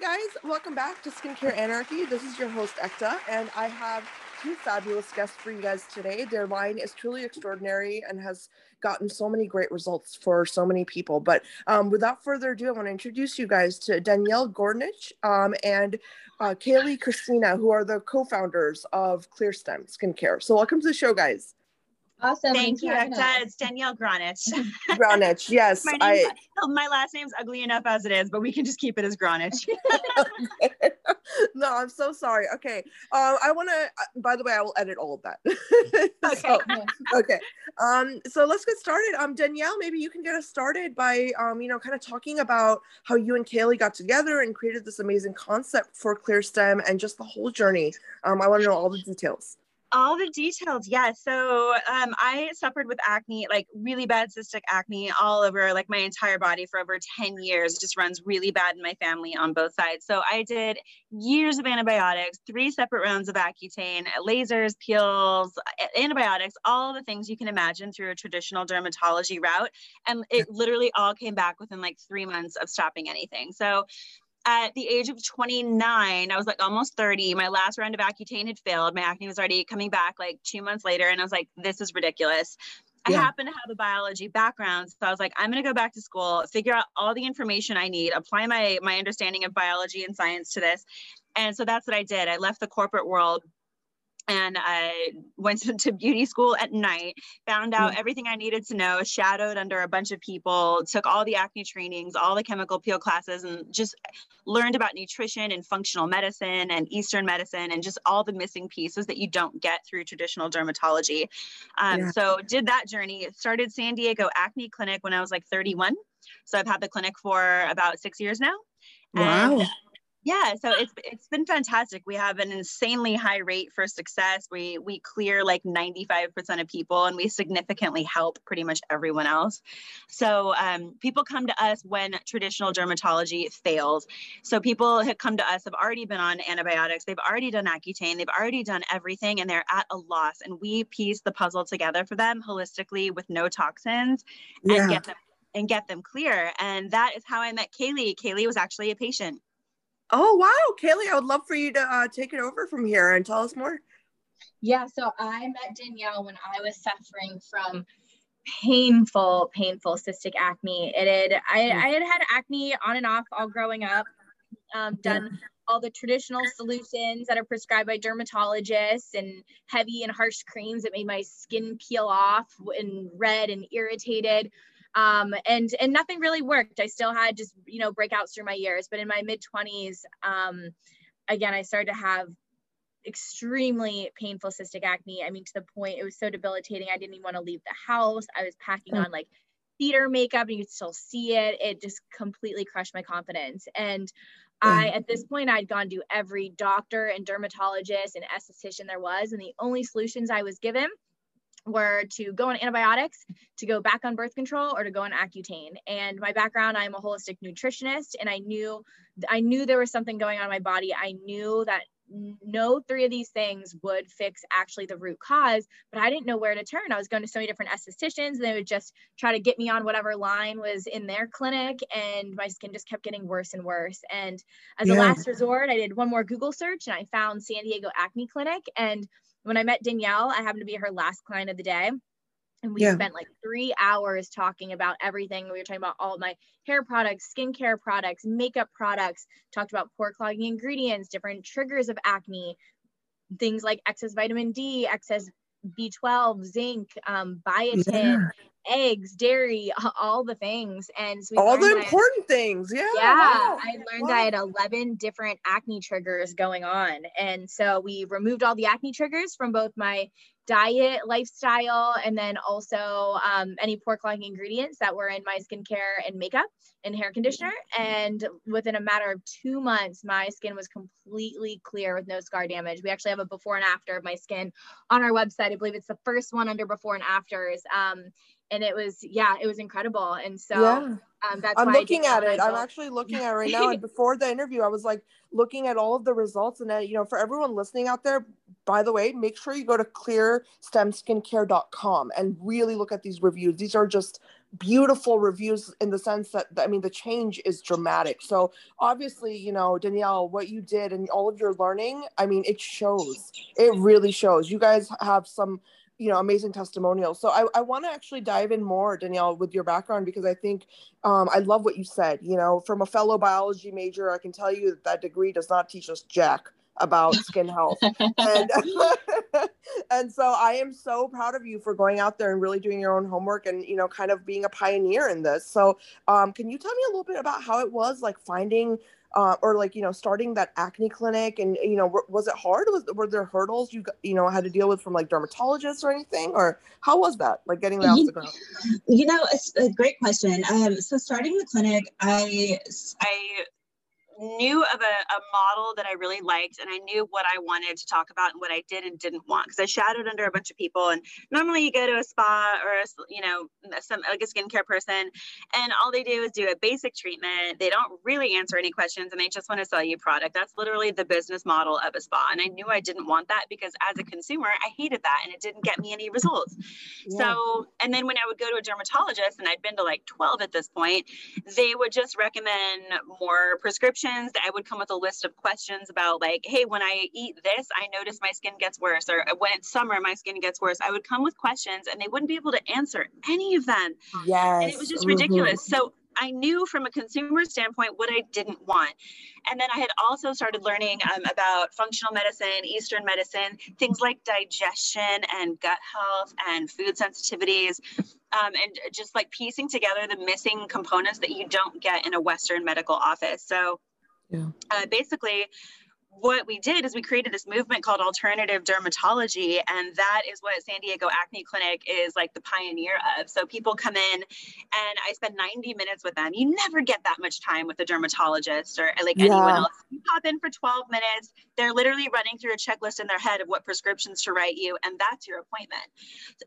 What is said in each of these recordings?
guys, welcome back to Skincare Anarchy. This is your host Ekta, and I have two fabulous guests for you guys today. Their line is truly extraordinary and has gotten so many great results for so many people. But um, without further ado, I want to introduce you guys to Danielle Gornich um, and uh, Kaylee Christina, who are the co-founders of ClearStem Skincare. So welcome to the show, guys. Awesome. Thank you, Ekta. It's Danielle Gronich. Gronich, yes. my, I, my last name's ugly enough as it is, but we can just keep it as Gronich. no, I'm so sorry. Okay. Um, I want to, uh, by the way, I will edit all of that. okay. so, okay. Um, so let's get started. Um, Danielle, maybe you can get us started by, um, you know, kind of talking about how you and Kaylee got together and created this amazing concept for ClearStem and just the whole journey. Um, I want to know all the details all the details yeah so um, i suffered with acne like really bad cystic acne all over like my entire body for over 10 years it just runs really bad in my family on both sides so i did years of antibiotics three separate rounds of accutane lasers peels antibiotics all the things you can imagine through a traditional dermatology route and it literally all came back within like three months of stopping anything so at the age of 29, I was like almost 30. My last round of Accutane had failed. My acne was already coming back like two months later. And I was like, this is ridiculous. I happen to have a biology background. So I was like, I'm going to go back to school, figure out all the information I need, apply my, my understanding of biology and science to this. And so that's what I did. I left the corporate world and I went to, to, beauty school at night, found out mm. everything I needed to know, shadowed under a bunch of people, took all the acne trainings, all the chemical peel classes, and just learned about nutrition and functional medicine and Eastern medicine and just all the missing pieces that you don't get through traditional dermatology. Um, yeah. So did that journey. Started San Diego Acne Clinic when I was like 31. So I've had the clinic for about six years now. Wow. And yeah so it's it's been fantastic. We have an insanely high rate for success. We we clear like 95% of people and we significantly help pretty much everyone else. So um, people come to us when traditional dermatology fails. So people have come to us have already been on antibiotics they've already done accutane they've already done everything and they're at a loss and we piece the puzzle together for them holistically with no toxins yeah. and get them and get them clear. And that is how i met kaylee. Kaylee was actually a patient Oh, wow. Kaylee, I would love for you to uh, take it over from here and tell us more. Yeah, so I met Danielle when I was suffering from painful, painful cystic acne. It had, I, mm. I had had acne on and off all growing up, um, done yeah. all the traditional solutions that are prescribed by dermatologists and heavy and harsh creams that made my skin peel off and red and irritated um, and and nothing really worked. I still had just you know breakouts through my years, but in my mid 20s, um, again, I started to have extremely painful cystic acne. I mean, to the point it was so debilitating. I didn't even want to leave the house. I was packing mm. on like theater makeup, and you could still see it. It just completely crushed my confidence. And I, at this point, I'd gone to every doctor and dermatologist and esthetician there was, and the only solutions I was given were to go on antibiotics, to go back on birth control, or to go on Accutane. And my background, I'm a holistic nutritionist, and I knew I knew there was something going on in my body. I knew that no three of these things would fix actually the root cause, but I didn't know where to turn. I was going to so many different estheticians, and they would just try to get me on whatever line was in their clinic, and my skin just kept getting worse and worse. And as yeah. a last resort, I did one more Google search, and I found San Diego Acne Clinic, and when I met Danielle, I happened to be her last client of the day. And we yeah. spent like three hours talking about everything. We were talking about all my hair products, skincare products, makeup products, talked about pore clogging ingredients, different triggers of acne, things like excess vitamin D, excess B12, zinc, um, biotin, yeah eggs, dairy, all the things. And so all the important things. Yeah. Yeah. Wow. I learned wow. I had 11 different acne triggers going on. And so we removed all the acne triggers from both my diet, lifestyle, and then also um, any pore clogging ingredients that were in my skincare and makeup and hair conditioner. And within a matter of two months, my skin was completely clear with no scar damage. We actually have a before and after of my skin on our website. I believe it's the first one under before and afters. Um, and it was yeah it was incredible and so yeah. Um, that's I'm looking at it. I'm actually looking at it right now. and before the interview, I was like looking at all of the results. And, uh, you know, for everyone listening out there, by the way, make sure you go to clearstemskincare.com and really look at these reviews. These are just beautiful reviews in the sense that, I mean, the change is dramatic. So obviously, you know, Danielle, what you did and all of your learning, I mean, it shows. It really shows. You guys have some you know amazing testimonials. So i, I want to actually dive in more danielle with your background because i think um, i love what you said you know from a fellow biology major i can tell you that that degree does not teach us jack about skin health. And and so i am so proud of you for going out there and really doing your own homework and you know kind of being a pioneer in this. So um, can you tell me a little bit about how it was like finding uh, or like you know starting that acne clinic and you know was it hard? Was were there hurdles you you know had to deal with from like dermatologists or anything? Or how was that like getting that off the ground? you know it's a great question. Um so starting the clinic i i knew of a, a model that I really liked and I knew what I wanted to talk about and what I did and didn't want because I shadowed under a bunch of people. And normally you go to a spa or a, you know some like a skincare person and all they do is do a basic treatment. They don't really answer any questions and they just want to sell you product. That's literally the business model of a spa and I knew I didn't want that because as a consumer I hated that and it didn't get me any results. Yeah. so and then when I would go to a dermatologist and I'd been to like 12 at this point they would just recommend more prescriptions questions. I would come with a list of questions about like, hey, when I eat this, I notice my skin gets worse, or when it's summer, my skin gets worse. I would come with questions, and they wouldn't be able to answer any of them. Yes, and it was just mm-hmm. ridiculous. So I knew from a consumer standpoint what I didn't want. And then I had also started learning um, about functional medicine, Eastern medicine, things like digestion and gut health and food sensitivities. Um, and just like piecing together the missing components that you don't get in a Western medical office. So yeah. Uh, basically, what we did is we created this movement called alternative dermatology and that is what san diego acne clinic is like the pioneer of. So people come in and i spend 90 minutes with them. You never get that much time with a dermatologist or like yeah. anyone else. You pop in for 12 minutes. They're literally running through a checklist in their head of what prescriptions to write you and that's your appointment.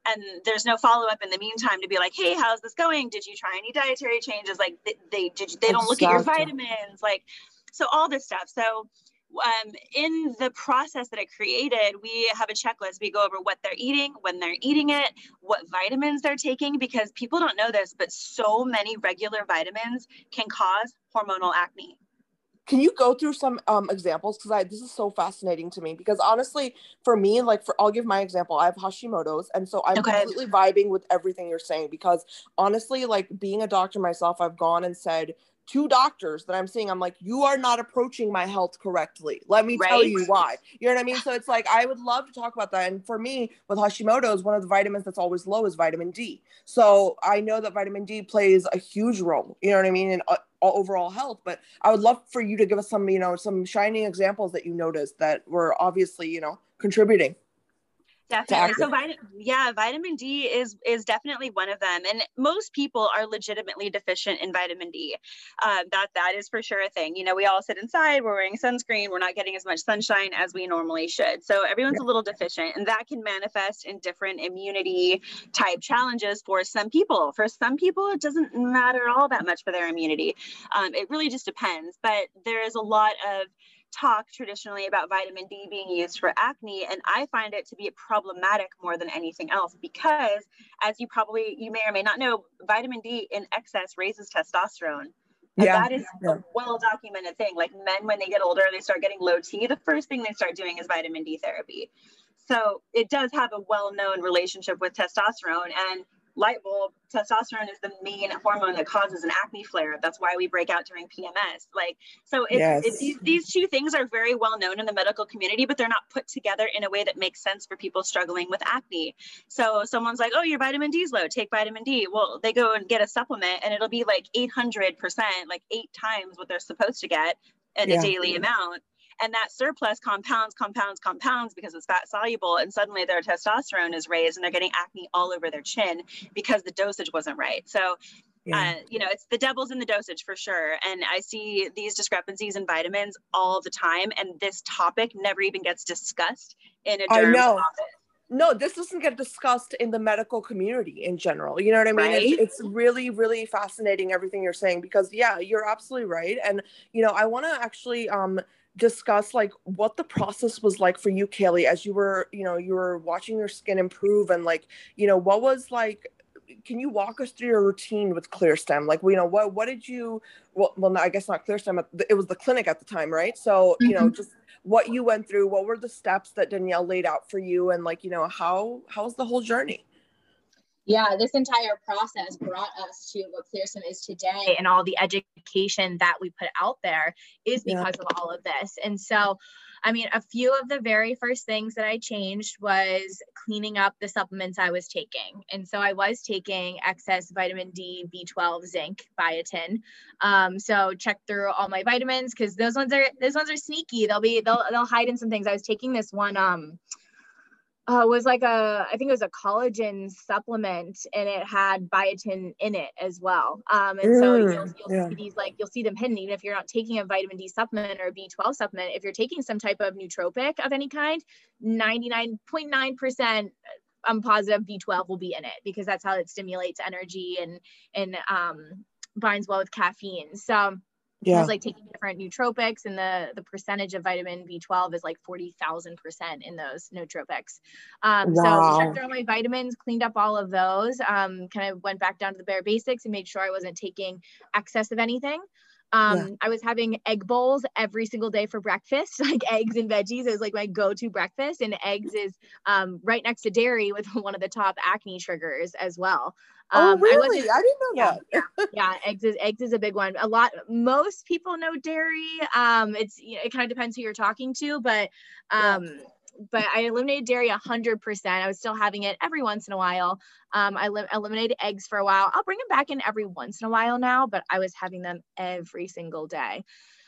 And there's no follow-up in the meantime to be like hey how's this going? Did you try any dietary changes? Like they they, did you, they don't look at your vitamins. Like so all this stuff so um, in the process that I created, we have a checklist. We go over what they're eating, when they're eating it, what vitamins they're taking, because people don't know this, but so many regular vitamins can cause hormonal acne. Can you go through some um, examples? Because I this is so fascinating to me. Because honestly, for me, like for I'll give my example. I have Hashimoto's, and so I'm okay. completely vibing with everything you're saying. Because honestly, like being a doctor myself, I've gone and said two doctors that I'm seeing, I'm like, you are not approaching my health correctly. Let me right? tell you why. You know what I mean? So it's like, I would love to talk about that. And for me, with Hashimoto's, one of the vitamins that's always low is vitamin D. So I know that vitamin D plays a huge role, you know what I mean, in uh, overall health. But I would love for you to give us some, you know, some shining examples that you noticed that were obviously, you know, contributing. Definitely. So vitamin, yeah, vitamin D is is definitely one of them, and most people are legitimately deficient in vitamin D. Um, that that is for sure a thing. You know, we all sit inside, we're wearing sunscreen, we're not getting as much sunshine as we normally should. So everyone's yeah. a little deficient, and that can manifest in different immunity type challenges for some people. For some people, it doesn't matter all that much for their immunity. Um, it really just depends. But there is a lot of talk traditionally about vitamin D being used for acne, and I find it to be problematic more than anything else because, as you probably you may or may not know, vitamin D in excess raises testosterone. And yeah, that is a well documented thing. Like men, when they get older, they start getting low T. The first thing they start doing is vitamin D therapy. So it does have a well known relationship with testosterone. And light bulb, testosterone is the main hormone that causes an acne flare. That's why we break out during PMS. Like, so it's, yes. it's, these, these two things are very well known in the medical community, but they're not put together in a way that makes sense for people struggling with acne. So someone's like, oh, your vitamin D is low, take vitamin D. Well, they go and get a supplement and it'll be like 800%, like eight times what they're supposed to get in yeah. a daily amount and that surplus compounds compounds compounds because it's fat soluble and suddenly their testosterone is raised and they're getting acne all over their chin because the dosage wasn't right so yeah. Uh, you know, it's the devil's in the dosage for sure. And I see these discrepancies in vitamins all the time. And this topic never even gets discussed in a know. office. no, this doesn't get discussed in the medical community in general. You know what I mean? Right? It's, it's really, really fascinating everything you're saying because yeah, you're absolutely right. And you know, I want to actually um discuss like what the process was like for you, Kaylee, as you were, you know, you were watching your skin improve and like, you know, what was like can you walk us through your routine with ClearStem Like, you know, what what did you? Well, well, I guess not ClearStem. It was the clinic at the time, right? So, you know, mm-hmm. just what you went through. What were the steps that Danielle laid out for you, and like, you know, how how's the whole journey? Yeah, this entire process brought us to what ClearStem is today, and all the education that we put out there is Yeah. because of all of this. And so, I mean, a few of the very first things that I changed was cleaning up the supplements I was taking. And so I was taking excess vitamin D, B12, zinc, biotin. Um, so check through all my vitamins because those ones are those ones are sneaky. They'll be they'll they'll hide in some things. I was taking this one um uh, was like a I think it was a collagen supplement and it had biotin in it as well. Um, and so Mm, you'll, you'll yeah. see these like you'll see them hidden even if you're not taking a vitamin D supplement or a B12 supplement. If you're taking some type of nootropic of any kind, 99.9% I'm positive B12 will be in it because that's how it stimulates energy and and um, binds well with caffeine. So Yeah. was like taking different nootropics and the the percentage of vitamin B12 is like 40,000% in those nootropics. Um, So Wow. checked through all my vitamins, cleaned up all of those, um, kind of went back down to the bare basics and made sure I wasn't taking excess of anything. Um, Yeah. I was having egg bowls every single day for breakfast, like eggs and veggies. It was like my go-to breakfast, and eggs is um, right next to dairy with one of the top acne triggers as well. oh, Um, I really? wasn't- I, didn't know yeah, that. yeah eggs is eggs is a big one a lot most people know dairy um it's you know, it kind of depends who you're talking to but Yeah. But i eliminated dairy 100% i was still having it every once in a while um i li- eliminated eggs for a while i'll bring them back in every once in a while now but i was having them every single day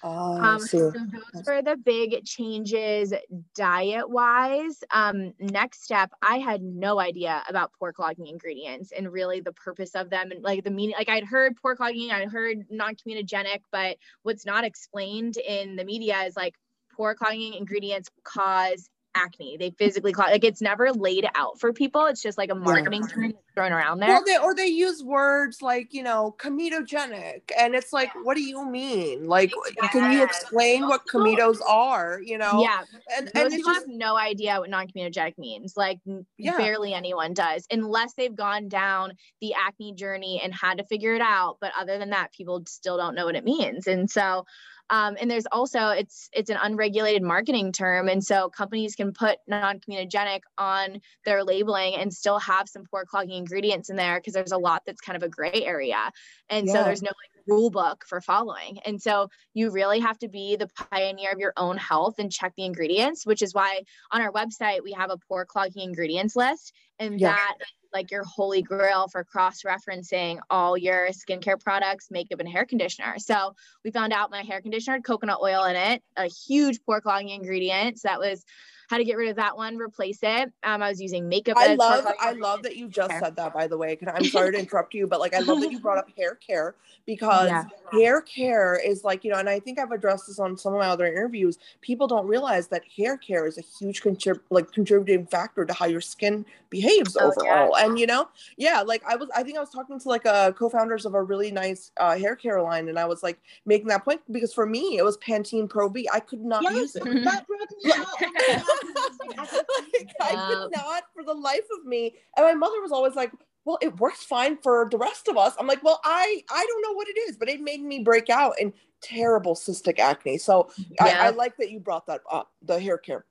Oh, um, so those were the big changes diet wise. Um, next step, I had no idea about pore clogging ingredients and really the purpose of them and like the meaning. Like I'd heard pore clogging, I heard non-comedogenic, but what's not explained in the media is like pore clogging ingredients cause acne. They physically clog. Like it's never laid out for people. It's just like a marketing term thrown around there. Well, they or they use words like you know comedogenic, and it's like, what do you mean? Like, can you explain what comedos are? You know? yeah, And most and it's people just have no idea what non-comedogenic means. Like Yeah. barely anyone does, unless they've gone down the acne journey and had to figure it out. But other than that, people still don't know what it means. And so, um, and there's also it's it's an unregulated marketing term, and so companies can put non-comedogenic on their labeling and still have some pore clogging ingredients in there because there's a lot that's kind of a gray area, and so there's no like rule book for following. And so you really have to be the pioneer of your own health and check the ingredients, which is why on our website we have a pore clogging ingredients list. And Yeah. that is like your holy grail for cross-referencing all your skincare products, makeup, and hair conditioner. So we found out my hair conditioner had coconut oil in it, a huge pore clogging ingredient. So that was how to get rid of that one, replace it. Um, I was using makeup. I love I love that you just Hair. said that by the way, I'm sorry to interrupt you, but like I love that you brought up hair care because Yeah. hair care is like, you know, and I think I've addressed this on some of my other interviews. People don't realize that hair care is a huge contrib- like contributing factor to how your skin behaves Oh, overall. And you know, yeah, like I was I think I was talking to like a co-founders of a really nice uh, hair care line and I was like making that point because for me it was Pantene Pro V. I could not Yes, use it. that broke me out. Like, I could not for the life of me. And my mother was always like, well, it works fine for the rest of us. I'm like, well, I I don't know what it is, but it made me break out in terrible cystic acne. So I, I like that you brought that up, the hair care.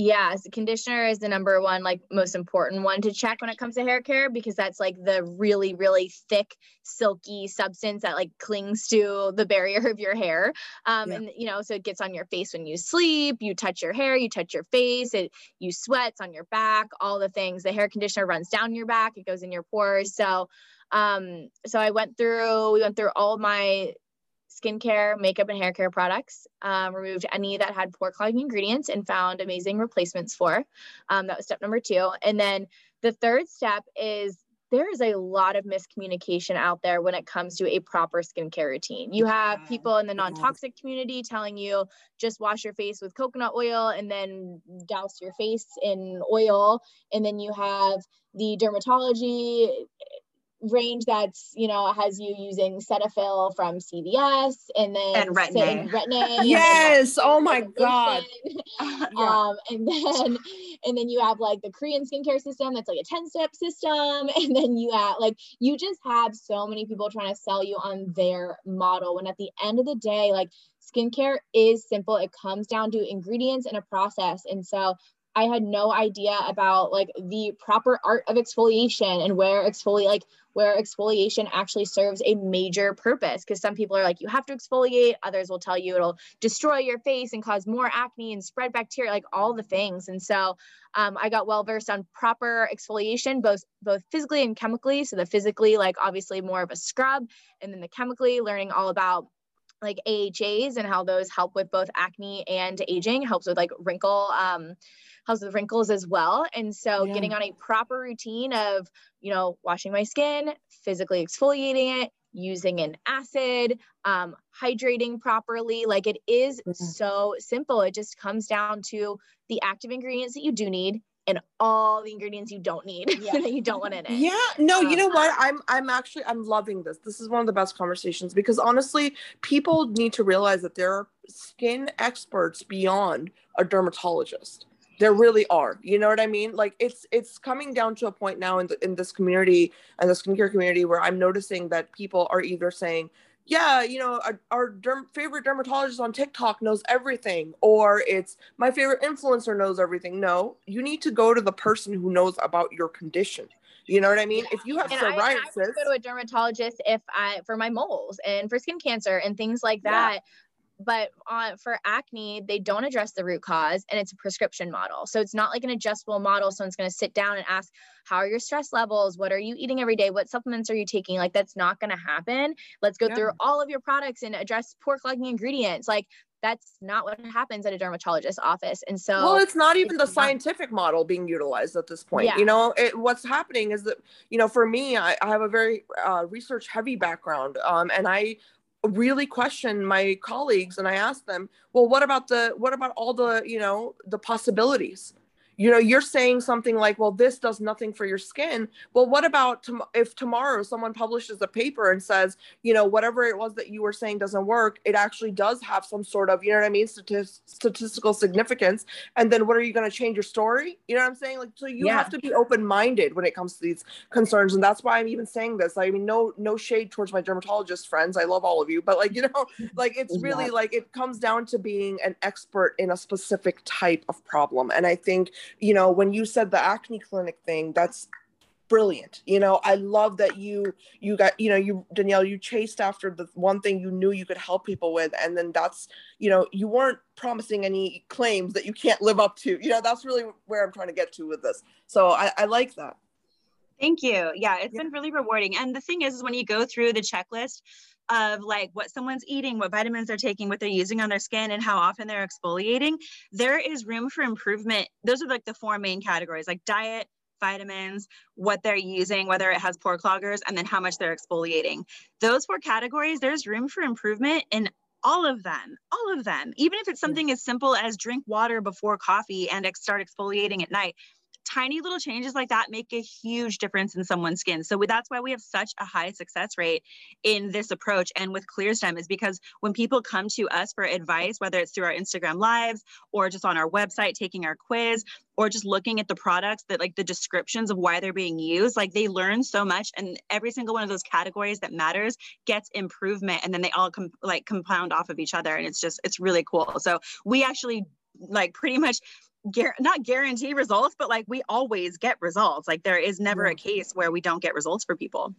Yeah, so conditioner is the number one, like most important one to check when it comes to hair care because that's like the really, really thick, silky substance that like clings to the barrier of your hair. Um, Yeah. and you know, so it gets on your face when you sleep, you touch your hair, you touch your face, it you sweat, it's on your back, all the things. The hair conditioner runs down your back, it goes in your pores. So um, so I went through, we went through all my skincare, makeup, and hair care products. Um, removed any that had pore clogging ingredients and found amazing replacements for. Um, that was step number two. And then the third step is there is a lot of miscommunication out there when it comes to a proper skincare routine. You have people in the non toxic community telling you just wash your face with coconut oil and then douse your face in oil. And then you have the dermatology range that's you know has you using Cetaphil from CVS and then and Retin-A. Retin-A yes. oh my god. yeah. um and then and then you have like the Korean skincare system that's like a 10 step system. And then you have like you just have so many people trying to sell you on their model when at the end of the day like skincare is simple. It comes down to ingredients and a process. And so I had no idea about like the proper art of exfoliation and where exfoliate like where exfoliation actually serves a major purpose because some people are like you have to exfoliate. Others will tell you it'll destroy your face and cause more acne and spread bacteria like all the things. And so um, i got well versed on proper exfoliation both both physically and chemically. So the physically like obviously more of a scrub and then the chemically learning all about like AHAs and how those help with both acne and aging, helps with like wrinkle um, helps with wrinkles as well. And so yeah. getting on a proper routine of, you know, washing my skin, physically exfoliating it, using an acid, um, hydrating properly. Like it is so simple. It just comes down to the active ingredients that you do need and all the ingredients you don't need yeah. that you don't want in it. Yeah, no, um, you know what? I'm I'm actually I'm loving this. This is one of the best conversations because honestly, people need to realize that there are skin experts beyond a dermatologist there really are you know what i mean like it's it's coming down to a point now in, the, in this community and the skincare community where i'm noticing that people are either saying yeah you know our, our derm- favorite dermatologist on tiktok knows everything or it's my favorite influencer knows everything no you need to go to the person who knows about your condition you know what I mean? If you have and psoriasis, I, I go to a dermatologist if I for my moles and for skin cancer and things like that. But on for acne they don't address the root cause and it's a prescription model. So it's not like an adjustable model. Someone's going to sit down and ask how are your stress levels? What are you eating every day? What supplements are you taking? Like that's not going to happen. Let's go yeah. through all of your products and address pore clogging ingredients. Like that's not what happens at a dermatologist's office and so well it's not even the scientific model being utilized at this point. Yeah. you know it, what's happening is that you know for me i, I have a very uh, research heavy background um, and i really question my colleagues and I ask them, well, what about the what about all the, you know, the possibilities? You know you're saying something like well this does nothing for your skin. Well what about tom- if tomorrow someone publishes a paper and says you know whatever it was that you were saying doesn't work it actually does have some sort of you know what i mean Statist- statistical significance and then what are you going to change your story? You know what i'm saying? Like so you yeah. have to be open-minded when it comes to these concerns and that's why i'm even saying this. I mean no no shade towards my dermatologist friends i love all of you but like you know like it's really like it comes down to being an expert in a specific type of problem and i think you know when you said the acne clinic thing that's brilliant you know i love that you you got you know you danielle you chased after the one thing you knew you could help people with and then that's you know you weren't promising any claims that you can't live up to you know that's really where i'm trying to get to with this so i, I like that Thank you. Yeah, it's yeah. been really rewarding. And the thing is, is when you go through the checklist of like what someone's eating, what vitamins they're taking, what they're using on their skin, and how often they're exfoliating, there is room for improvement. Those are like the four main categories like diet, vitamins, what they're using, whether it has pore cloggers, and then how much they're exfoliating. Those four categories, there's room for improvement in all of them, all of them. Even if it's something as simple as drink water before coffee and start exfoliating at night, tiny little changes like that make a huge difference in someone's skin. So that's why we have such a high success rate in this approach and with ClearStem is because when people come to us for advice, whether it's through our Instagram lives or just on our website taking our quiz or just looking at the products that like the descriptions of why they're being used, like they learn so much and every single one of those categories that matters gets improvement and then they all com- like compound off of each other and it's just it's really cool. So we actually like pretty much gar- not guarantee results, but like we always get results. Like there is never a case where we don't get results for people.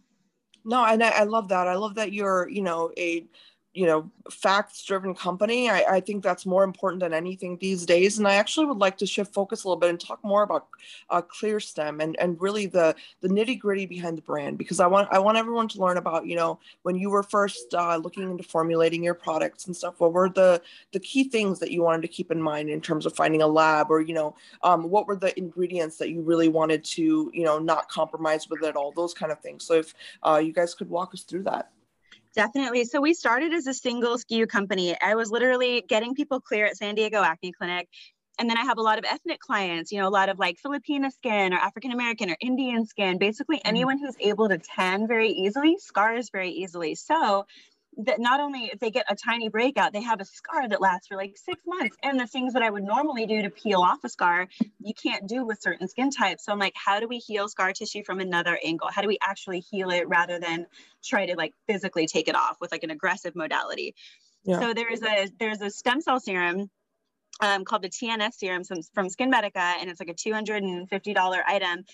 No, and I, I love that. I love that you're, you know, a you know facts driven company I, I think that's more important than anything these days. And i actually would like to shift focus a little bit and talk more about uh, clearstem and and really the the nitty gritty behind the brand because i want i want everyone to learn about you know when you were first uh, looking into formulating your products and stuff what were the the key things that you wanted to keep in mind in terms of finding a lab or you know um, what were the ingredients that you really wanted to you know not compromise with it all those kind of things. So if uh, you guys could walk us through that Definitely. So we started as a single SKU company. I was literally getting people clear at San Diego Acne Clinic. And then I have a lot of ethnic clients, you know, a lot of like Filipina skin or African American or Indian skin. Basically, mm-hmm. anyone who's able to tan very easily scars very easily. So that not only if they get a tiny breakout, they have a scar that lasts for like six months. And the things that I would normally do to peel off a scar, you can't do with certain skin types. So I'm like, how do we heal scar tissue from another angle? How do we actually heal it rather than try to like physically take it off with like an aggressive modality? Yeah. So there's a there's a stem cell serum um, called the TNS serum from from SkinMedica, and it's like a $250 item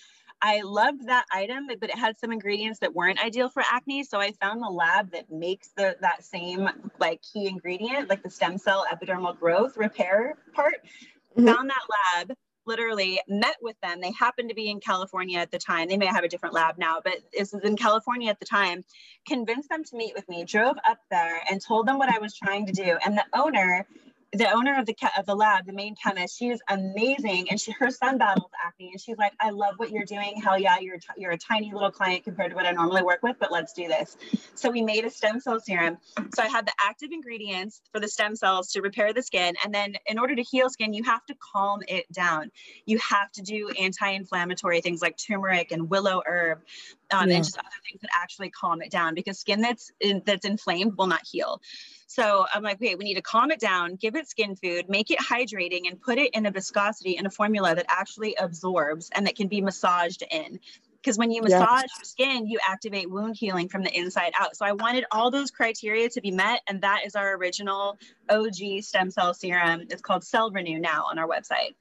I loved that item, but it had some ingredients that weren't ideal for acne. So I found the lab that makes the that same like key ingredient, like the stem cell epidermal growth repair part. Mm-hmm. Found that lab, literally met with them. They happened to be in California at the time. They may have a different lab now, but this is in California at the time. Convinced them to meet with me, drove up there and told them what I was trying to do. And the owner the owner of the of the lab, the main chemist, she is amazing, and she her son battles acne, and she's like, "I love what you're doing. Hell yeah, you're you're a tiny little client compared to what I normally work with, but let's do this." So we made a stem cell serum. So I had the active ingredients for the stem cells to repair the skin, and then in order to heal skin, you have to calm it down. You have to do anti-inflammatory things like turmeric and willow herb, um, yeah. and just other things that actually calm it down because skin that's in, that's inflamed will not heal. So I'm like, okay, we need to calm it down, give it skin food, make it hydrating, and put it in a viscosity in a formula that actually absorbs and that can be massaged in. Because when you massage your skin, you activate wound healing from the inside out. So I wanted all those criteria to be met, and that is our original OG stem cell serum. It's called Cell Renew now on our website.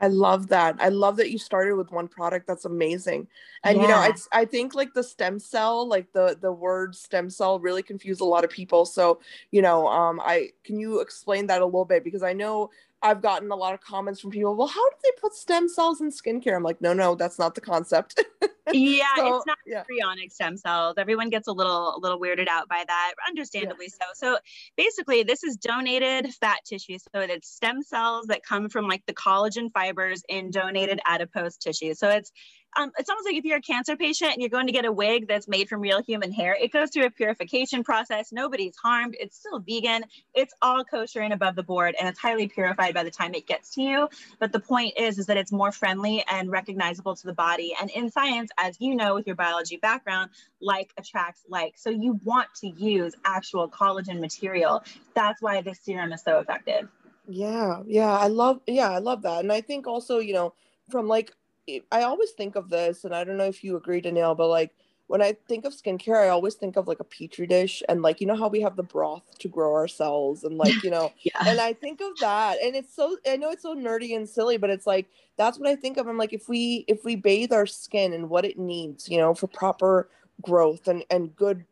I love that. I love that you started with one product. That's amazing. And yeah. you know, it's I think like the stem cell, like the the word stem cell really confused a lot of people. So, you know, um I can you explain that a little bit because I know I've gotten a lot of comments from people, well, how do they put stem cells in skincare? I'm like, no, no, that's not the concept. yeah, so, it's not yeah. embryonic stem cells. Everyone gets a little a little weirded out by that, understandably yeah. so. So basically, this is donated fat tissue. So it's stem cells that come from like the collagen fibers in donated adipose tissue. So it's um, it's almost like if you're a cancer patient and you're going to get a wig that's made from real human hair, it goes through a purification process. Nobody's harmed. It's still vegan. It's all kosher and above the board, and it's highly purified by the time it gets to you. But the point is, is that it's more friendly and recognizable to the body. And in science, as you know, with your biology background, like attracts like. So you want to use actual collagen material. That's why this serum is so effective. Yeah, yeah, I love, yeah, I love that, and I think also, you know, from like I always think of this, and I don't know if you agree, Danielle, but like when I think of skincare, I always think of like a petri dish, and like you know how we have the broth to grow our cells, and like you know, yeah. and I think of that, and it's so I know it's so nerdy and silly, but it's like that's what I think of. I'm like if we if we bathe our skin and what it needs, you know, for proper growth and and good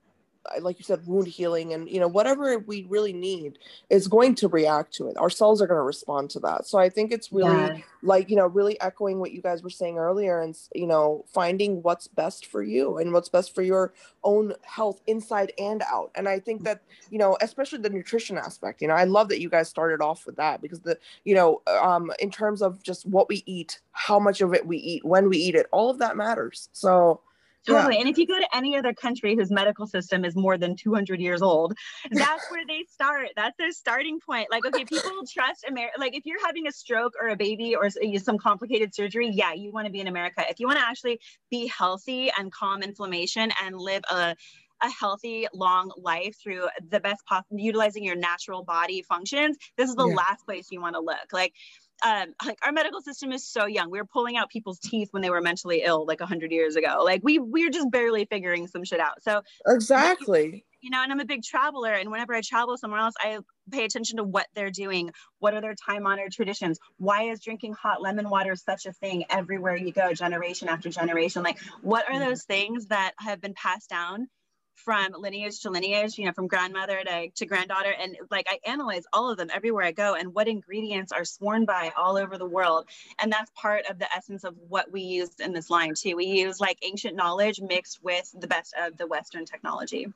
like you said wound healing and you know whatever we really need is going to react to it. Our cells are going to respond to that. So i think it's really yeah. like you know really echoing what you guys were saying earlier and you know finding what's best for you and what's best for your own health inside and out. And i think that you know especially the nutrition aspect you know i love that you guys started off with that because the you know um in terms of just what we eat how much of it we eat when we eat it all of that matters. So Totally. Yeah. And if you go to any other country whose medical system is more than 200 years old, that's where they start. That's their starting point. Like, okay, people trust America. Like, if you're having a stroke or a baby or some complicated surgery, yeah, you want to be in America. If you want to actually be healthy and calm inflammation and live a a healthy long life through the best possible utilizing your natural body functions this is the yeah. last place you want to look like um, like our medical system is so young. We were pulling out people's teeth when they were mentally ill, like a hundred years ago. Like we we're just barely figuring some shit out. So exactly. You know, and I'm a big traveler, and whenever I travel somewhere else, I pay attention to what they're doing. What are their time honored traditions? Why is drinking hot lemon water such a thing everywhere you go, generation after generation? Like, what are those things that have been passed down from lineage to lineage, you know, from grandmother to, to granddaughter. And like I analyze all of them everywhere I go and what ingredients are sworn by all over the world. And that's part of the essence of what we use in this line too. We use like ancient knowledge mixed with the best of the Western technology.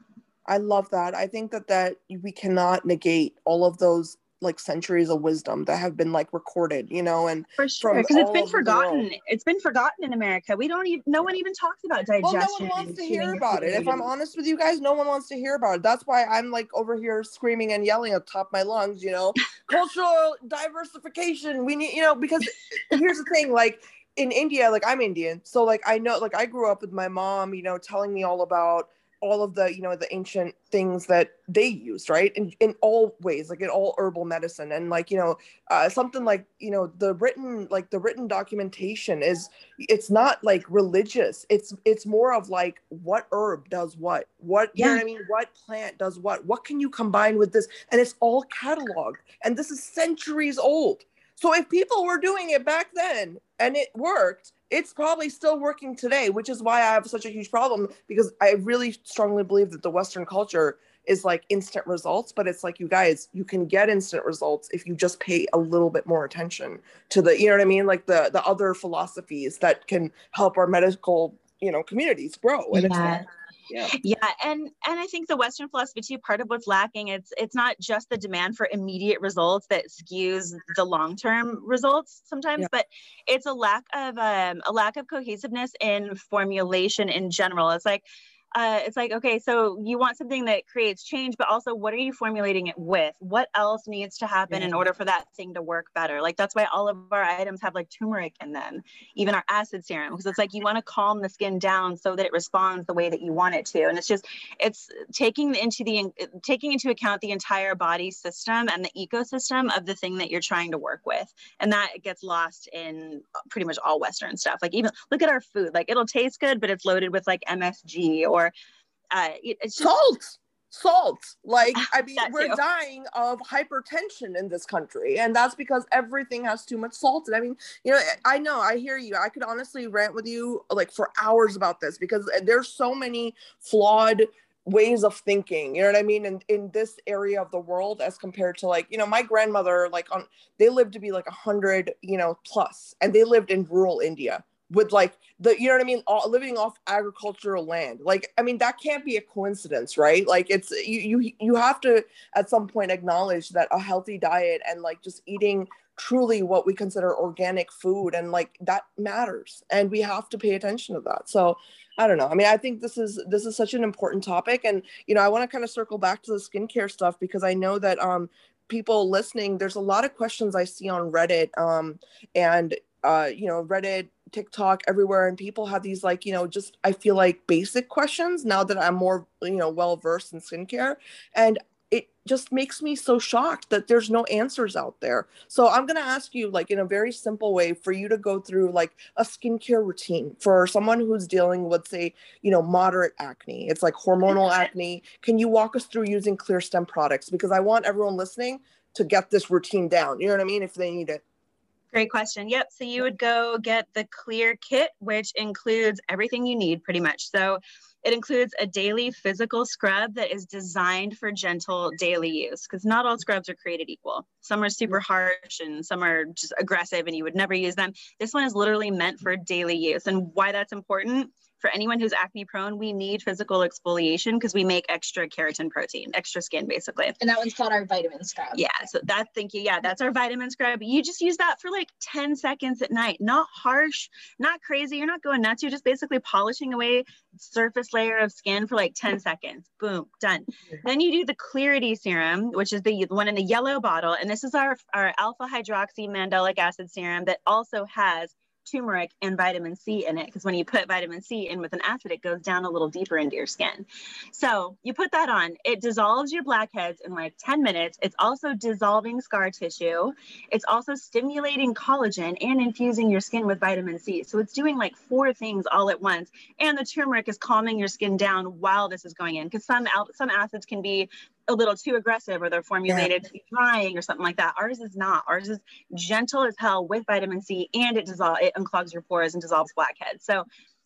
I love that. I think that that we cannot negate all of those like centuries of wisdom that have been like recorded, you know, and for sure because it's been forgotten. It's been forgotten in America. We don't even no one even talks about digestion. Well, no one wants to hear about it. If I'm honest with you guys, no one wants to hear about it. That's why I'm like over here screaming and yelling at top of my lungs, you know, cultural diversification. We need, you know, because here's the thing, like in India, like I'm Indian, so like I know, like I grew up with my mom, you know, telling me all about all of the you know the ancient things that they used right? In, in all ways like in all herbal medicine and like you know uh, something like you know the written like the written documentation is it's not like religious. It's it's more of like what herb does what? What yeah. you know what i mean? What plant does what? What can you combine with this? And it's all cataloged. And this is centuries old. So if people were doing it back then and it worked it's probably still working today, which is why I have such a huge problem because I really strongly believe that the Western culture is like instant results, but it's like you guys, you can get instant results if you just pay a little bit more attention to the, you know what I mean, like the the other philosophies that can help our medical, you know, communities grow. And yeah. Yeah yeah and and i think the western philosophy too part of what's lacking it's it's not just the demand for immediate results that skews the long-term results sometimes yeah. but it's a lack of um, a lack of cohesiveness in formulation in general it's like uh, it's like, okay, so you want something that creates change, but also what are you formulating it with? What else needs to happen yeah. in order for that thing to work better? Like that's why all of our items have like turmeric in them, even our acid serum, because it's like you want to calm the skin down so that it responds the way that you want it to. And it's just, it's taking into the taking into account the entire body system and the ecosystem of the thing that you're trying to work with. And that gets lost in pretty much all Western stuff. Like even look at our food, like it'll taste good, but it's loaded with like MSG or or uh, it's just, salt salt. Like i mean we're too. dying of hypertension in this country and that's because everything has too much salt. And i mean you know i know i hear you. I could honestly rant with you like for hours about this because there's so many flawed ways of thinking you know what i mean in, in this area of the world as compared to like you know my grandmother like on they lived to be like a 100 you know plus and they lived in rural india with like the you know what I mean? All, living off agricultural land. Like I mean that can't be a coincidence right? Like it's you you you have to at some point acknowledge that a healthy diet and like just eating truly what we consider organic food and like that matters. And we have to pay attention to that. So I don't know. I mean, I think this is this is such an important topic, and you know, I want to kind of circle back to the skincare stuff because I know that um, people listening, there's a lot of questions I see on Reddit, um, and uh, you know, Reddit TikTok, everywhere, and people have these like, you know, just I feel like basic questions now that I'm more, you know, well versed in skincare. And it just makes me so shocked that there's no answers out there. So I'm gonna ask you, like, in a very simple way, for you to go through like a skincare routine for someone who's dealing with, say, you know, moderate acne. It's like hormonal acne. Can you walk us through using Clearstem products? Because I want everyone listening to get this routine down. You know what I mean? If they need it. Great question. Yep. So you would go get the clear kit, which includes everything you need pretty much. So it includes a daily physical scrub that is designed for gentle daily use because not all scrubs are created equal. Some are super harsh and some are just aggressive and you would never use them. This one is literally meant for daily use. And why that's important for anyone who's acne prone, we need physical exfoliation because we make extra keratin protein, extra skin basically. And that one's called our vitamin scrub. Yeah. So that, thank you. Yeah, that's our vitamin scrub. You just use that for like 10 seconds at night. Not harsh, not crazy. You're not going nuts. You're just basically polishing away surface layer of skin for like 10 seconds. Boom, done. Then you do the Clarity serum, which is the one in the yellow bottle. And this is our, our alpha hydroxy mandelic acid serum that also has turmeric and vitamin C in it because when you put vitamin C in with an acid, it goes down a little deeper into your skin. So you put that on, it dissolves your blackheads in like 10 minutes. It's also dissolving scar tissue. It's also stimulating collagen and infusing your skin with vitamin C. So it's doing like four things all at once. And the turmeric is calming your skin down while this is going in because some, some acids can be a little too aggressive or they're formulated yeah. to be drying or something like that. Ours is not. Ours is gentle as hell with vitamin C and it dissolves, it unclogs your pores and dissolves blackheads. So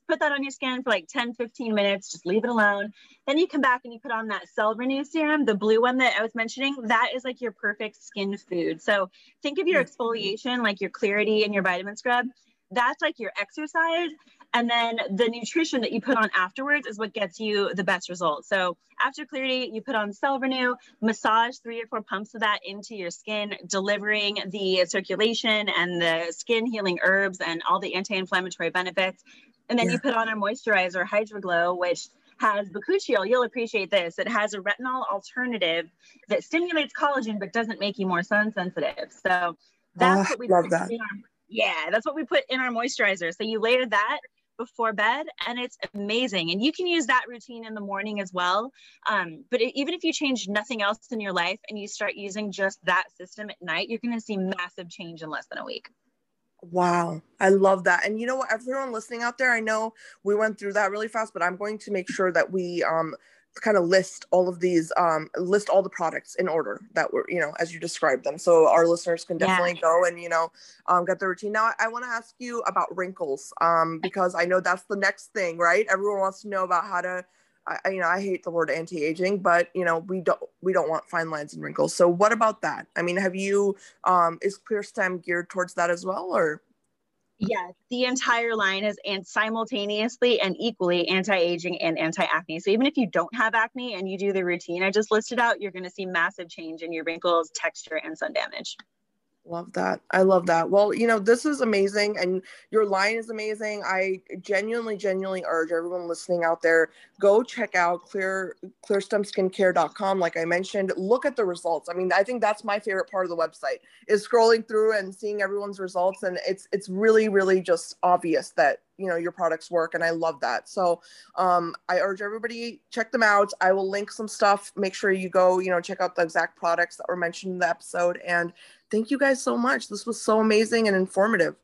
put that on your skin for like 10, 15 minutes, just leave it alone. Then you come back and you put on that cell renew serum, the blue one that I was mentioning, that is like your perfect skin food. So think of your mm-hmm. exfoliation, like your clarity and your vitamin scrub. That's like your exercise. And then the nutrition that you put on afterwards is what gets you the best results. So after clarity, you put on cell renew, massage three or four pumps of that into your skin, delivering the circulation and the skin healing herbs and all the anti-inflammatory benefits. And then yeah. you put on our moisturizer, Hydroglow, which has bakuchiol. You'll appreciate this. It has a retinol alternative that stimulates collagen but doesn't make you more sun sensitive. So that's oh, what we love that. Our, yeah, that's what we put in our moisturizer. So you layer that before bed and it's amazing. And you can use that routine in the morning as well. Um, but it, even if you change nothing else in your life and you start using just that system at night you're going to see massive change in less than a week. Wow, I love that. And you know what, everyone listening out there, I know we went through that really fast, but I'm going to make sure that we um kind of list all of these um list all the products in order that were you know as you described them so our listeners can definitely yeah. go and you know um, get the routine now i, I want to ask you about wrinkles um because i know that's the next thing right everyone wants to know about how to I, you know, I hate the word anti-aging, but you know, we don't we don't want fine lines and wrinkles. So what about that? I mean, have you um is ClearStem geared towards that as well or yeah, the entire line is and simultaneously and equally anti-aging and anti-acne. So even if you don't have acne and you do the routine I just listed out, you're going to see massive change in your wrinkles, texture, and sun damage. Love that. I love that. Well, you know, this is amazing and your line is amazing. I genuinely, genuinely urge everyone listening out there, go check out clear clearstemskincare.com. Like I mentioned, look at the results. I mean, I think that's my favorite part of the website is scrolling through and seeing everyone's results. And it's it's really, really just obvious that you know your products work and i love that. So um, i urge everybody check them out. I will link some stuff. Make sure you go you know check out the exact products that were mentioned in the episode. And thank you guys so much. This was so amazing and informative.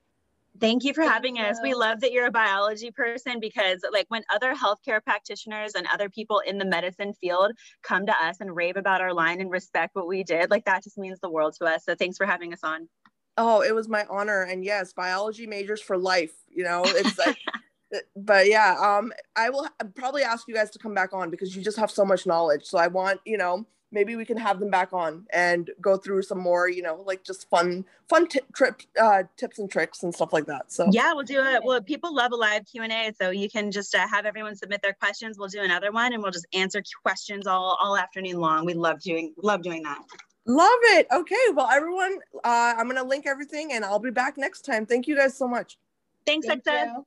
Thank you for having us. We love that you're a biology person because, like, when other healthcare practitioners and other people in the medicine field come to us and rave about our line and respect what we did, like, that just means the world to us. So, thanks for having us on. Oh, it was my honor. And yes, biology majors for life, you know, it's like, but yeah, um, I will probably ask you guys to come back on because you just have so much knowledge. So I want, you know, maybe we can have them back on and go through some more, you know, like just fun, fun t- trip uh, tips and tricks and stuff like that. So yeah, we'll do it. Well, people love a live Q and A, so you can just uh, have everyone submit their questions. We'll do another one, and we'll just answer questions all all afternoon long. We love doing love doing that. Love it. Okay. Well, everyone, uh, I'm going to link everything and I'll be back next time. Thank you guys so much. Thanks, Thank